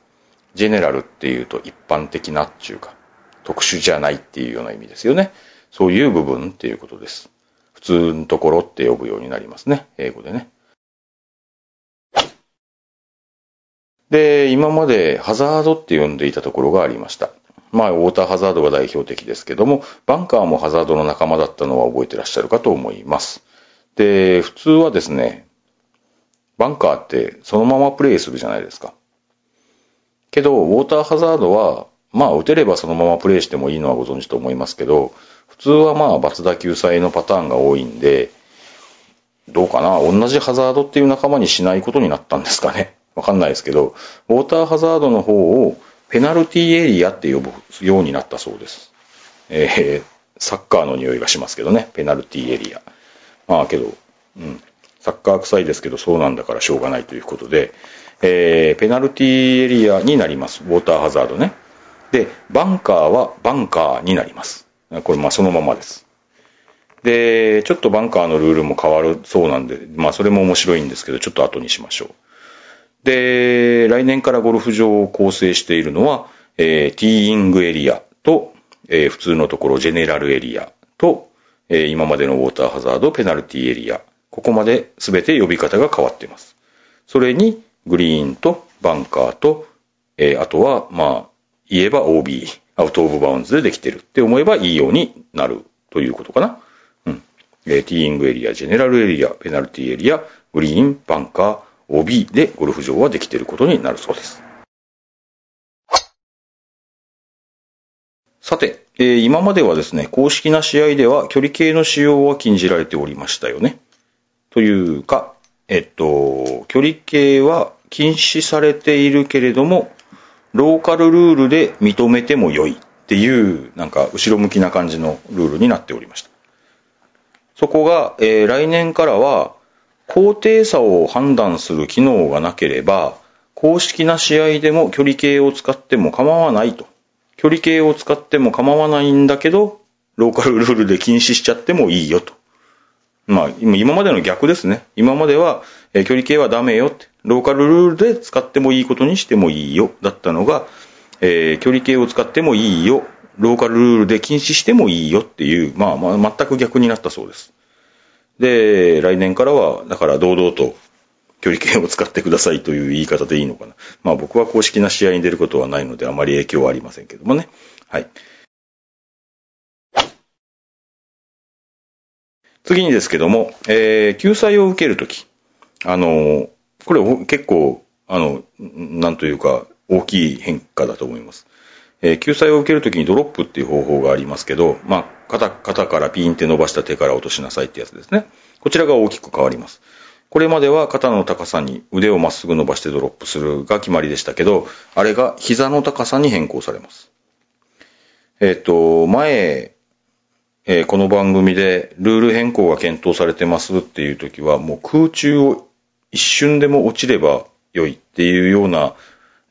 ジェネラルっていうと一般的なっていうか、特殊じゃないっていうような意味ですよね。そういう部分っていうことです。普通のところって呼ぶようになりますね。英語でね。で、今までハザードって呼んでいたところがありました。まあ、ウォーターハザードが代表的ですけども、バンカーもハザードの仲間だったのは覚えてらっしゃるかと思います。で、普通はですね、バンカーってそのままプレイするじゃないですか。けど、ウォーターハザードは、まあ、打てればそのままプレイしてもいいのはご存知と思いますけど、普通はまあ、バツ打救済のパターンが多いんで、どうかな？同じハザードっていう仲間にしないことになったんですかね？わかんないですけど、ウォーターハザードの方をペナルティエリアって呼ぶようになったそうです。えー、サッカーの匂いがしますけどね、ペナルティエリア。まあけど、うん、サッカー臭いですけど、そうなんだからしょうがないということで、えー、ペナルティエリアになります。ウォーターハザードね。で、バンカーはバンカーになります。これまあそのままです。で、ちょっとバンカーのルールも変わるそうなんで、まあそれも面白いんですけど、ちょっと後にしましょう。で、来年からゴルフ場を構成しているのは、えーティーイングエリアと、えー普通のところジェネラルエリアと、えー今までのウォーターハザード、ペナルティエリア。ここまで全て呼び方が変わっています。それに、グリーンとバンカーと、えーあとは、まあ、言えば OB、アウトオブバウンズでできてるって思えばいいようになるということかな。うん。えーティーイングエリア、ジェネラルエリア、ペナルティエリア、グリーン、バンカー、OB でゴルフ場はできてることになるそうです。さて、えー今まではですね、公式な試合では距離計の使用は禁じられておりましたよね。というか、えっと、距離計は禁止されているけれども、ローカルルールで認めても良いっていう、なんか後ろ向きな感じのルールになっておりました。そこが、えー来年からは、高低差を判断する機能がなければ、公式な試合でも距離計を使っても構わないと。距離計を使っても構わないんだけど、ローカルルールで禁止しちゃってもいいよと。まあ、今までの逆ですね。今までは、えー距離計はダメよって。ローカルルールで使ってもいいことにしてもいいよ。だったのが、えー距離計を使ってもいいよ。ローカルルールで禁止してもいいよっていう、まあ、まあ、全く逆になったそうです。で、来年からは、だから堂々と距離計を使ってくださいという言い方でいいのかな。まあ僕は公式な試合に出ることはないのであまり影響はありませんけどもね。はい。次にですけども、えー救済を受けるとき、あの、これ結構、あの、なんというか、大きい変化だと思います。えー救済を受けるときにドロップっていう方法がありますけど、まあ、肩、肩からピーンって伸ばした手から落としなさいってやつですね。こちらが大きく変わります。これまでは肩の高さに腕をまっすぐ伸ばしてドロップするが決まりでしたけど、あれが膝の高さに変更されます。えっ、と、前、えーこの番組でルール変更が検討されてますっていう時は、もう空中を一瞬でも落ちれば良いっていうような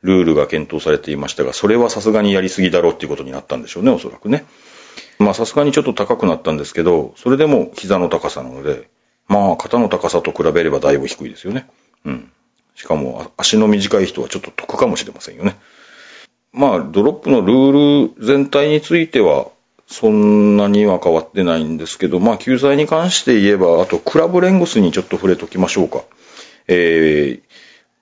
ルールが検討されていましたが、それはさすがにやりすぎだろうっていうことになったんでしょうね、おそらくね。まあさすがにちょっと高くなったんですけど、それでも膝の高さなので、まあ肩の高さと比べればだいぶ低いですよね。うん。しかも足の短い人はちょっと得かもしれませんよね。まあドロップのルール全体についてはそんなには変わってないんですけど、まあ、救済に関して言えば、あと、クラブレングスにちょっと触れときましょうか。え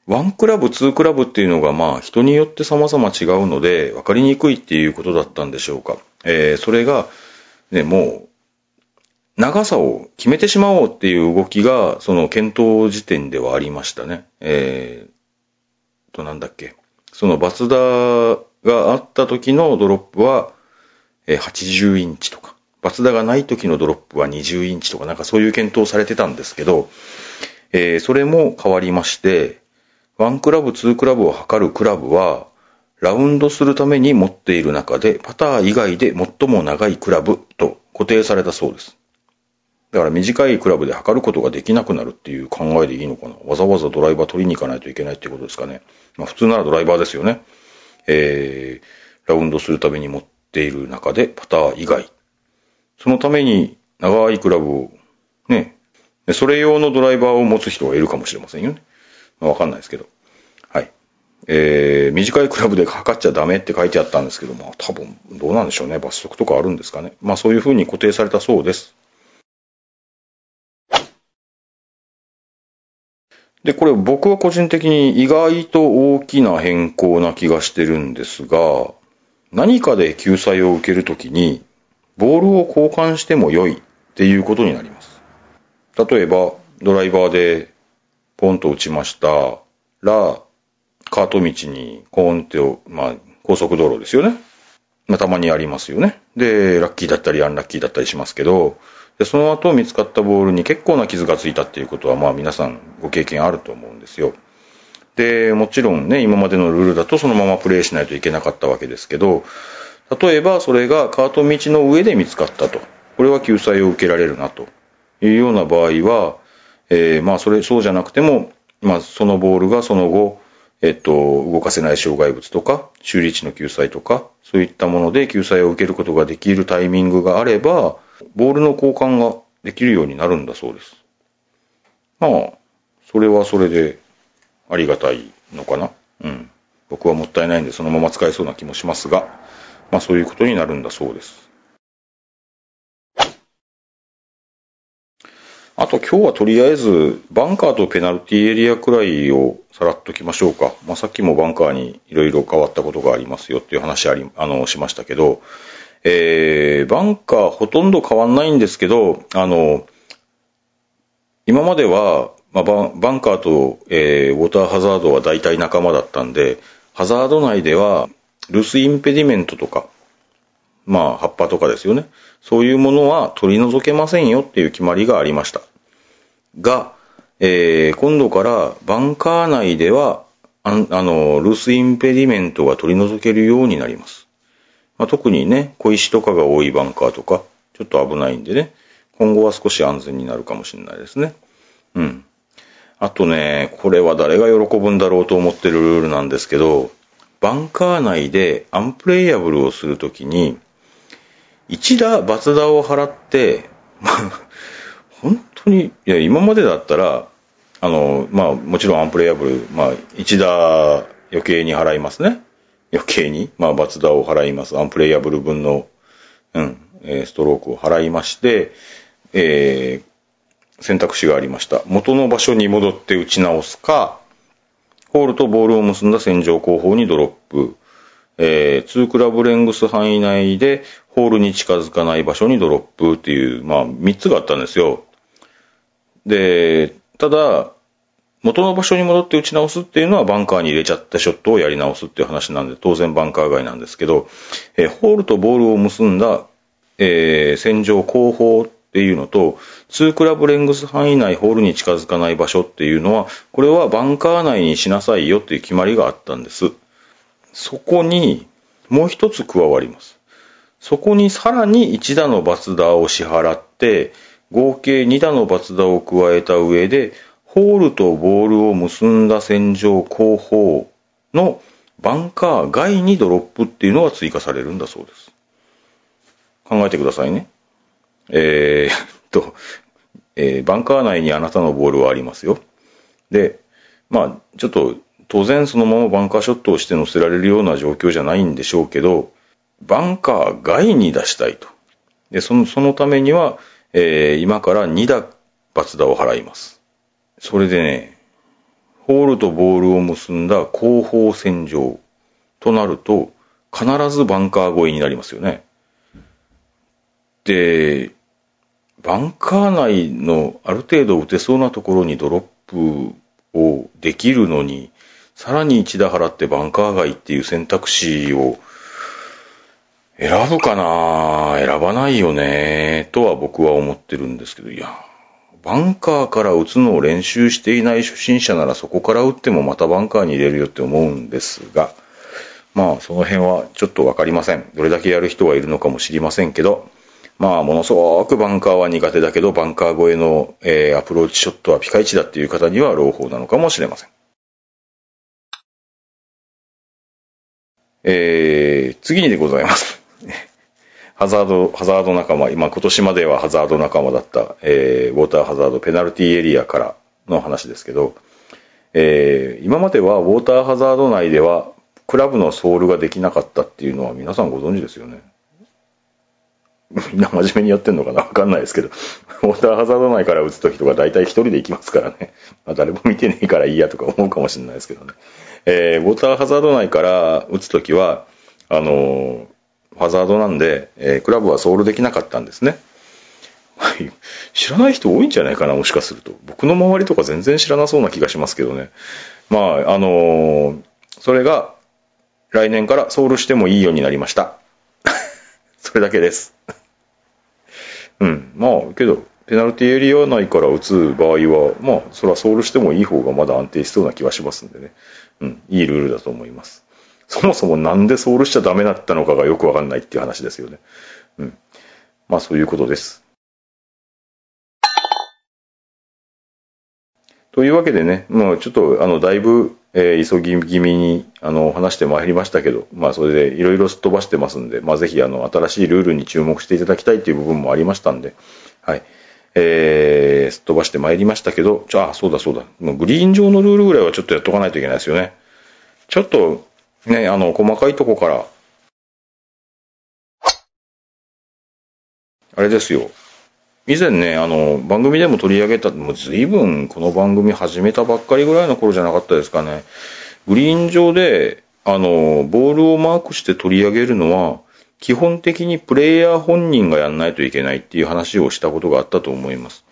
ー、1クラブ、2クラブっていうのが、まあ、人によって様々違うので、分かりにくいっていうことだったんでしょうか。えー、それが、ね、もう、長さを決めてしまおうっていう動きが、その検討時点ではありましたね。えー、と、なんだっけ。そのバツダがあった時のドロップは、え80インチとか、バツダがない時のドロップは20インチとか、なんかそういう検討されてたんですけど、えー、それも変わりまして、1クラブ、2クラブを測るクラブは、ラウンドするために持っている中で、パター以外で最も長いクラブと固定されたそうです。だから短いクラブで測ることができなくなるっていう考えでいいのかな。わざわざドライバー取りに行かないといけないってことですかね。まあ普通ならドライバーですよね。えー、ラウンドするために持っている中でパター以外。そのために長いクラブをね、それ用のドライバーを持つ人がいるかもしれませんよね。まあわかんないですけど。はい。えー、短いクラブで測っちゃダメって書いてあったんですけど、まあ多分どうなんでしょうね。罰則とかあるんですかね。まあそういうふうに固定されたそうです。で、これ僕は個人的に意外と大きな変更な気がしてるんですが、何かで救済を受けるときに、ボールを交換しても良いっていうことになります。例えば、ドライバーでポンと打ちましたら、カート道にコーンって、まあ、高速道路ですよね。まあ、たまにありますよね。で、ラッキーだったりアンラッキーだったりしますけど、で、その後見つかったボールに結構な傷がついたっていうことは、まあ皆さんご経験あると思うんですよ。で、もちろんね、今までのルールだとそのままプレイしないといけなかったわけですけど、例えばそれがカート道の上で見つかったと。これは救済を受けられるなというような場合は、えー、まあそれ、そうじゃなくても、まあそのボールがその後、えっと、動かせない障害物とか、修理地の救済とか、そういったもので救済を受けることができるタイミングがあれば、ボールの交換ができるようになるんだそうです。まあ、それはそれでありがたいのかな？うん。僕はもったいないんでそのまま使えそうな気もしますが、まあそういうことになるんだそうです。あと今日はとりあえず、バンカーとペナルティエリアくらいをさらっときましょうか。まあ、さっきもバンカーにいろいろ変わったことがありますよっていう話あり、あの、しましたけど、えー、バンカーほとんど変わんないんですけど、あの、今までは、まあ、バンカーと、えー、ウォーターハザードは大体仲間だったんで、ハザード内では、ルスインペディメントとか、まあ、葉っぱとかですよね。そういうものは取り除けませんよっていう決まりがありました。が、えー、今度からバンカー内では、ああの、ルースインペディメントが取り除けるようになります。まあ、特にね、小石とかが多いバンカーとか、ちょっと危ないんでね、今後は少し安全になるかもしれないですね。うん。あとね、これは誰が喜ぶんだろうと思ってるルールなんですけど、バンカー内でアンプレイヤブルをするときに、一打罰打を払って、まあ、本当に、いや、今までだったら、あの、まあ、もちろんアンプレイヤブル、まあ、一打余計に払いますね。余計に、まあ、バツダを払います。アンプレイヤブル分の、うん、え、ストロークを払いまして、えー、選択肢がありました。元の場所に戻って打ち直すか、ホールとボールを結んだ線上後方にドロップ、えー、2クラブレングス範囲内でホールに近づかない場所にドロップっていう、まあ、3つがあったんですよ。で、ただ、元の場所に戻って打ち直すっていうのはバンカーに入れちゃったショットをやり直すっていう話なんで、当然バンカー外なんですけど、えー、ホールとボールを結んだ、えー、戦場後方っていうのと、2クラブレングス範囲内ホールに近づかない場所っていうのは、これはバンカー内にしなさいよっていう決まりがあったんです。そこに、もう一つ加わります。そこにさらに1打のバツダを支払って、合計2打のバツダを加えた上で、ホールとボールを結んだ線上後方のバンカー外にドロップっていうのが追加されるんだそうです。考えてくださいね。えー、っ <laughs> と、えー、バンカー内にあなたのボールはありますよ。で、まあ、ちょっと当然そのままバンカーショットをして乗せられるような状況じゃないんでしょうけど、バンカー外に出したいとで、その、そのためには、えー今から2打罰打を払います。それでね、ホールとボールを結んだ後方線上となると、必ずバンカー越えになりますよね。で、バンカー内のある程度打てそうなところにドロップをできるのに、さらに1打払ってバンカー外っていう選択肢を選ぶかな？選ばないよね？とは僕は思ってるんですけど、いや、バンカーから打つのを練習していない初心者ならそこから打ってもまたバンカーに入れるよって思うんですが、まあその辺はちょっとわかりません。どれだけやる人がいるのかも知りませんけど、まあものすごくバンカーは苦手だけど、バンカー越えの、えーアプローチショットはピカイチだっていう方には朗報なのかもしれません。えー、次にでございます。<laughs> ハザード、ハザード仲間、今今年まではハザード仲間だった、えー、ウォーターハザードペナルティエリアからの話ですけど、えー今まではウォーターハザード内ではクラブのソールができなかったっていうのは皆さんご存知ですよね。<laughs> みんな真面目にやってんのかな？わかんないですけど、ウォーターハザード内から打つときとか大体一人で行きますからね。まあ、誰も見てねえからいいやとか思うかもしれないですけどね。えーウォーターハザード内から打つときは、あのーハザードなんで、えークラブはソールできなかったんですね。知らない人多いんじゃないかな、もしかすると。僕の周りとか全然知らなそうな気がしますけどね。まあ、あのーそれが来年からソールしてもいいようになりました。<laughs> それだけです。うん。まあ、けど、ペナルティエリア内から打つ場合は、まあ、それはソールしてもいい方がまだ安定しそうな気はしますんでね。うん。いいルールだと思います。そもそもなんでソールしちゃダメだったのかがよくわかんないっていう話ですよね。うん。まあ、そういうことです。というわけでね、もうちょっと、あの、だいぶ、えー急ぎ気味に、あの、話してまいりましたけど、まあ、それでいろいろすっ飛ばしてますんで、まあ、ぜひ、あの、新しいルールに注目していただきたいという部分もありましたんで、はい。えー、すっ飛ばしてまいりましたけど、じゃあ、そうだそうだ、もうグリーン上のルールぐらいはちょっとやっとかないといけないですよね。ちょっと、ね、あの、細かいとこから、あれですよ。以前ね、あの、番組でも取り上げた、もう随分この番組始めたばっかりぐらいの頃じゃなかったですかね。グリーン上で、あの、ボールをマークして取り上げるのは、基本的にプレイヤー本人がやんないといけないっていう話をしたことがあったと思います。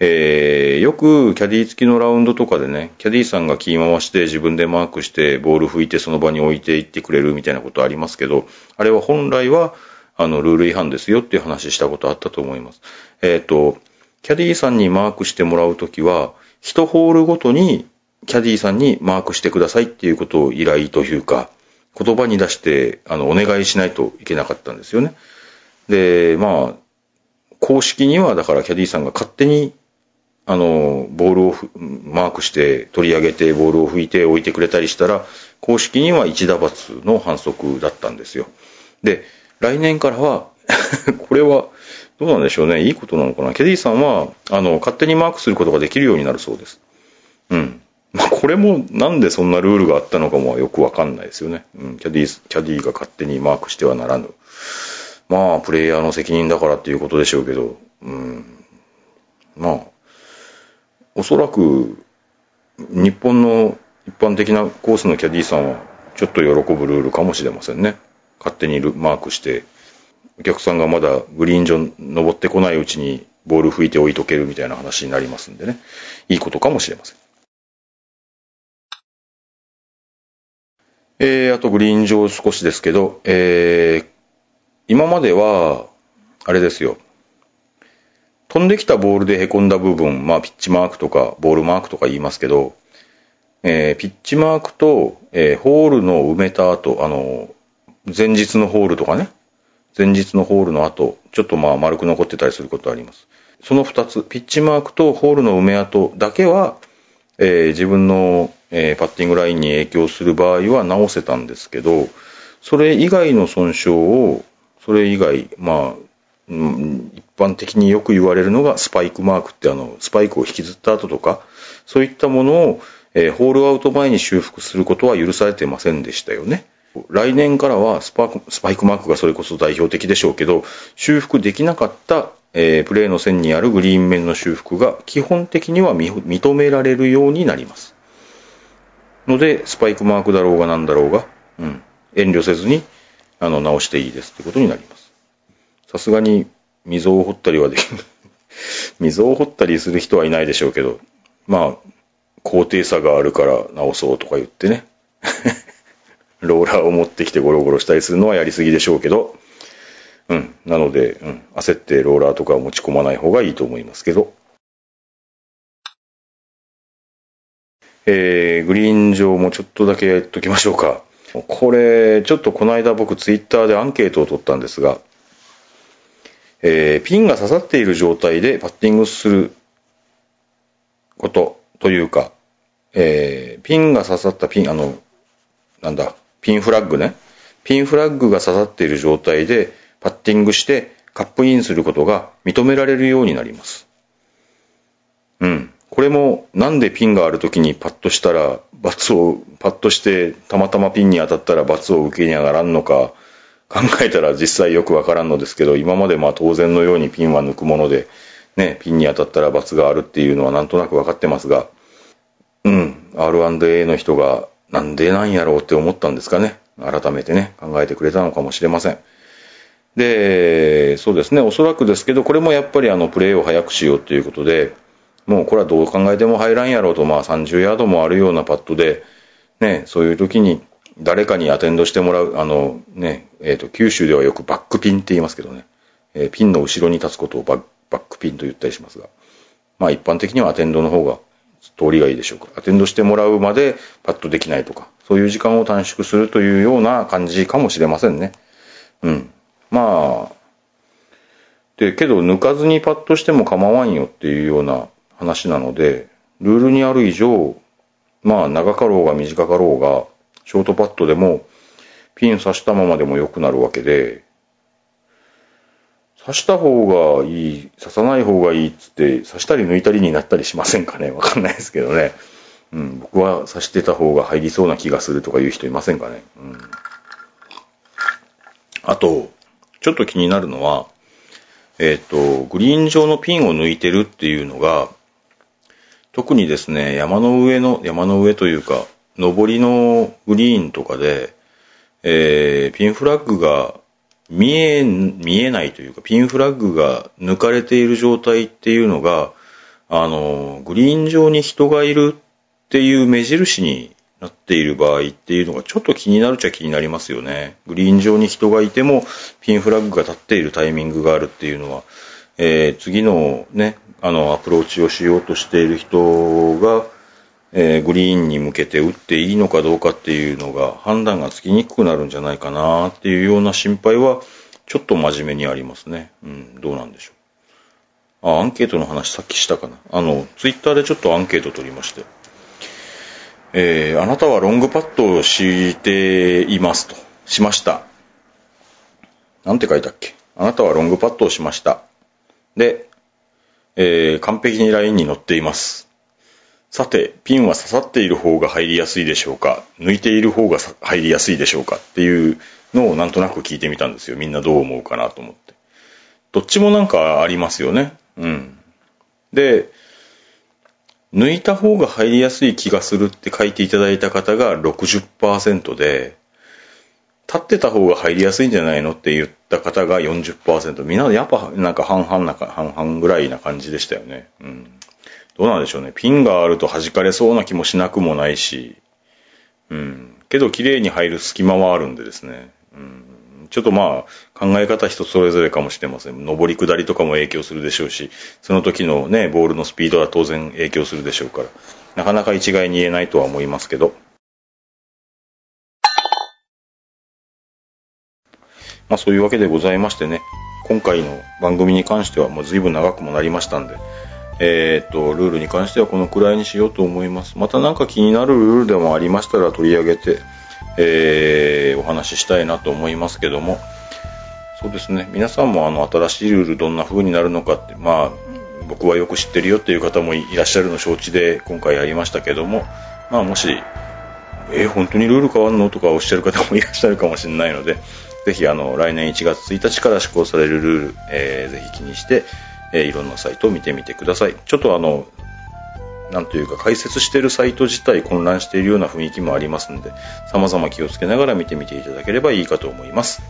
えーよくキャディ付きのラウンドとかでね、キャディさんがキー回して自分でマークしてボール拭いてその場に置いていってくれるみたいなことありますけど、あれは本来はあのルール違反ですよっていう話したことあったと思います。えっ、と、キャディーさんにマークしてもらうときは、一ホールごとにキャディーさんにマークしてくださいっていうことを依頼というか、言葉に出してあのお願いしないといけなかったんですよね。で、まあ、公式にはだからキャディーさんが勝手にあの、ボールをマークして取り上げてボールを拭いて置いてくれたりしたら、公式には1打罰の反則だったんですよ。で、来年からは、<laughs> これはどうなんでしょうね。いいことなのかな。キャディさんは、あの、勝手にマークすることができるようになるそうです。うん。まあ、これもなんでそんなルールがあったのかもよくわかんないですよね。うん。キャディ、キャディが勝手にマークしてはならぬ。まあ、プレイヤーの責任だからっていうことでしょうけど、うん。まあ、おそらく、日本の一般的なコースのキャディさんは、ちょっと喜ぶルールかもしれませんね。勝手にマークして、お客さんがまだグリーン上登ってこないうちにボール拭いて置いとけるみたいな話になりますんでね。いいことかもしれません。えー、あとグリーン上少しですけど、えー、今までは、あれですよ。飛んできたボールで凹んだ部分、まあ、ピッチマークとか、ボールマークとか言いますけど、えーピッチマークと、えーホールの埋めた後、あの、前日のホールとかね、前日のホールの後、ちょっとまあ丸く残ってたりすることあります。その二つ、ピッチマークとホールの埋め跡だけは、えー自分の、えーパッティングラインに影響する場合は直せたんですけど、それ以外の損傷を、それ以外、まあ、うん一般的によく言われるのがスパイクマークってあの、スパイクを引きずった後とか、そういったものを、えーホールアウト前に修復することは許されてませんでしたよね。来年からはスパイクマークがそれこそ代表的でしょうけど、修復できなかった、えープレーの線にあるグリーン面の修復が基本的には認められるようになります。ので、スパイクマークだろうがなんだろうが、うん、遠慮せずに、あの、直していいですってことになります。さすがに、溝を掘ったりはできない <laughs> 溝を掘ったりする人はいないでしょうけど、まあ、高低差があるから直そうとか言ってね。ローラーを持ってきてゴロゴロしたりするのはやりすぎでしょうけど、うん。なので、うん。焦ってローラーとかを持ち込まない方がいいと思いますけど。えー、グリーン上もちょっとだけやっときましょうか。これ、ちょっとこの間僕ツイッターでアンケートを取ったんですが、えー、ピンが刺さっている状態でパッティングすることというか、えー、ピンが刺さったピン、あの、なんだ、ピンフラッグね。ピンフラッグが刺さっている状態でパッティングしてカップインすることが認められるようになります。うん。これもなんでピンがある時にパッとしたら罰を、パッとしてたまたまピンに当たったら罰を受けに上がらんのか考えたら実際よくわからんのですけど、今までまあ当然のようにピンは抜くもので、ね、ピンに当たったら罰があるっていうのはなんとなくわかってますが、うん、R&A の人がなんでなんやろうって思ったんですかね。改めてね、考えてくれたのかもしれません。で、そうですね、おそらくですけど、これもやっぱりあの、プレーを早くしようということで、もうこれはどう考えても入らんやろうと、まあ30ヤードもあるようなパットで、ね、そういう時に誰かにアテンドしてもらう、あのね、えっ、と、九州ではよくバックピンって言いますけどね、えーピンの後ろに立つことをバッバックピンと言ったりしますが、まあ一般的にはアテンドの方が通りがいいでしょうか。アテンドしてもらうまでパッとできないとか、そういう時間を短縮するというような感じかもしれませんね。うん。まあ、で、けど抜かずにパッとしても構わんよっていうような話なので、ルールにある以上、まあ長かろうが短かろうが、ショートパットでもピン刺したままでも良くなるわけで、刺した方がいい、刺さない方がいいっつって、刺したり抜いたりになったりしませんかね？わかんないですけどね。うん、僕は刺してた方が入りそうな気がするとかいう人いませんかね？うん。あと、ちょっと気になるのは、えっ、と、グリーン上のピンを抜いてるっていうのが、特にですね、山の上の、山の上というか、上りのグリーンとかで、えーピンフラッグが見え、見えないというか、ピンフラッグが抜かれている状態っていうのが、あの、グリーン上に人がいるっていう目印になっている場合っていうのがちょっと気になるっちゃ気になりますよね。グリーン上に人がいても、ピンフラッグが立っているタイミングがあるっていうのは、えー次のね、あの、アプローチをしようとしている人が、えーグリーンに向けて打っていいのかどうかっていうのが判断がつきにくくなるんじゃないかなっていうような心配はちょっと真面目にありますね。うん、どうなんでしょう。あ、アンケートの話さっきしたかな。あの、ツイッターでちょっとアンケート取りまして。えーあなたはロングパットをしていますと。しました。なんて書いたっけ？あなたはロングパットをしました。で、えー完璧にラインに乗っています。さて、ピンは刺さっている方が入りやすいでしょうか？抜いている方が入りやすいでしょうかっていうのをなんとなく聞いてみたんですよ。みんなどう思うかなと思って。どっちもなんかありますよね。うん。で、抜いた方が入りやすい気がするって書いていただいた方が60%で、立ってた方が入りやすいんじゃないのって言った方が40%。みんなやっぱなんか半々なか、半々ぐらいな感じでしたよね。うん。どうなんでしょうね。ピンがあると弾かれそうな気もしなくもないし、うん。けど綺麗に入る隙間はあるんでですね。うん。ちょっとまあ、考え方人それぞれかもしれません。上り下りとかも影響するでしょうし、その時のね、ボールのスピードは当然影響するでしょうから、なかなか一概に言えないとは思いますけど。まあそういうわけでございましてね、今回の番組に関してはもう随分長くもなりましたんで、えーっと、ルールに関してはこのくらいにしようと思います。また何か気になるルールでもありましたら取り上げて、えーお話ししたいなと思いますけども、そうですね、皆さんもあの新しいルールどんな風になるのかって、まあ、僕はよく知ってるよっていう方もいらっしゃるの承知で今回やりましたけども、まあもし、えー本当にルール変わるのとかおっしゃる方もいらっしゃるかもしれないので、ぜひあの来年1月1日から施行されるルール、えーぜひ気にして、えーいろんなサイトを見てみてください。ちょっとあの、なんというか解説しているサイト自体混乱しているような雰囲気もありますので、様々気をつけながら見てみていただければいいかと思います。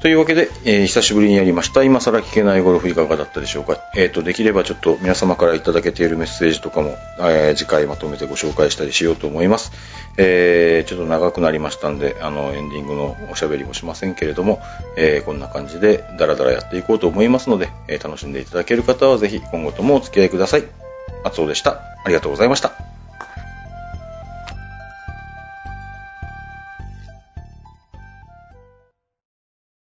というわけで、えー久しぶりにやりました、今更聞けないゴルフいかがだったでしょうか。えっ、と、できればちょっと皆様からいただけているメッセージとかも、えー次回まとめてご紹介したりしようと思います。えちょっと長くなりましたんで、あの、エンディングのおしゃべりもしませんけれども、えこんな感じでダラダラやっていこうと思いますので、え楽しんでいただける方はぜひ今後ともお付き合いください。松尾でした。ありがとうございました。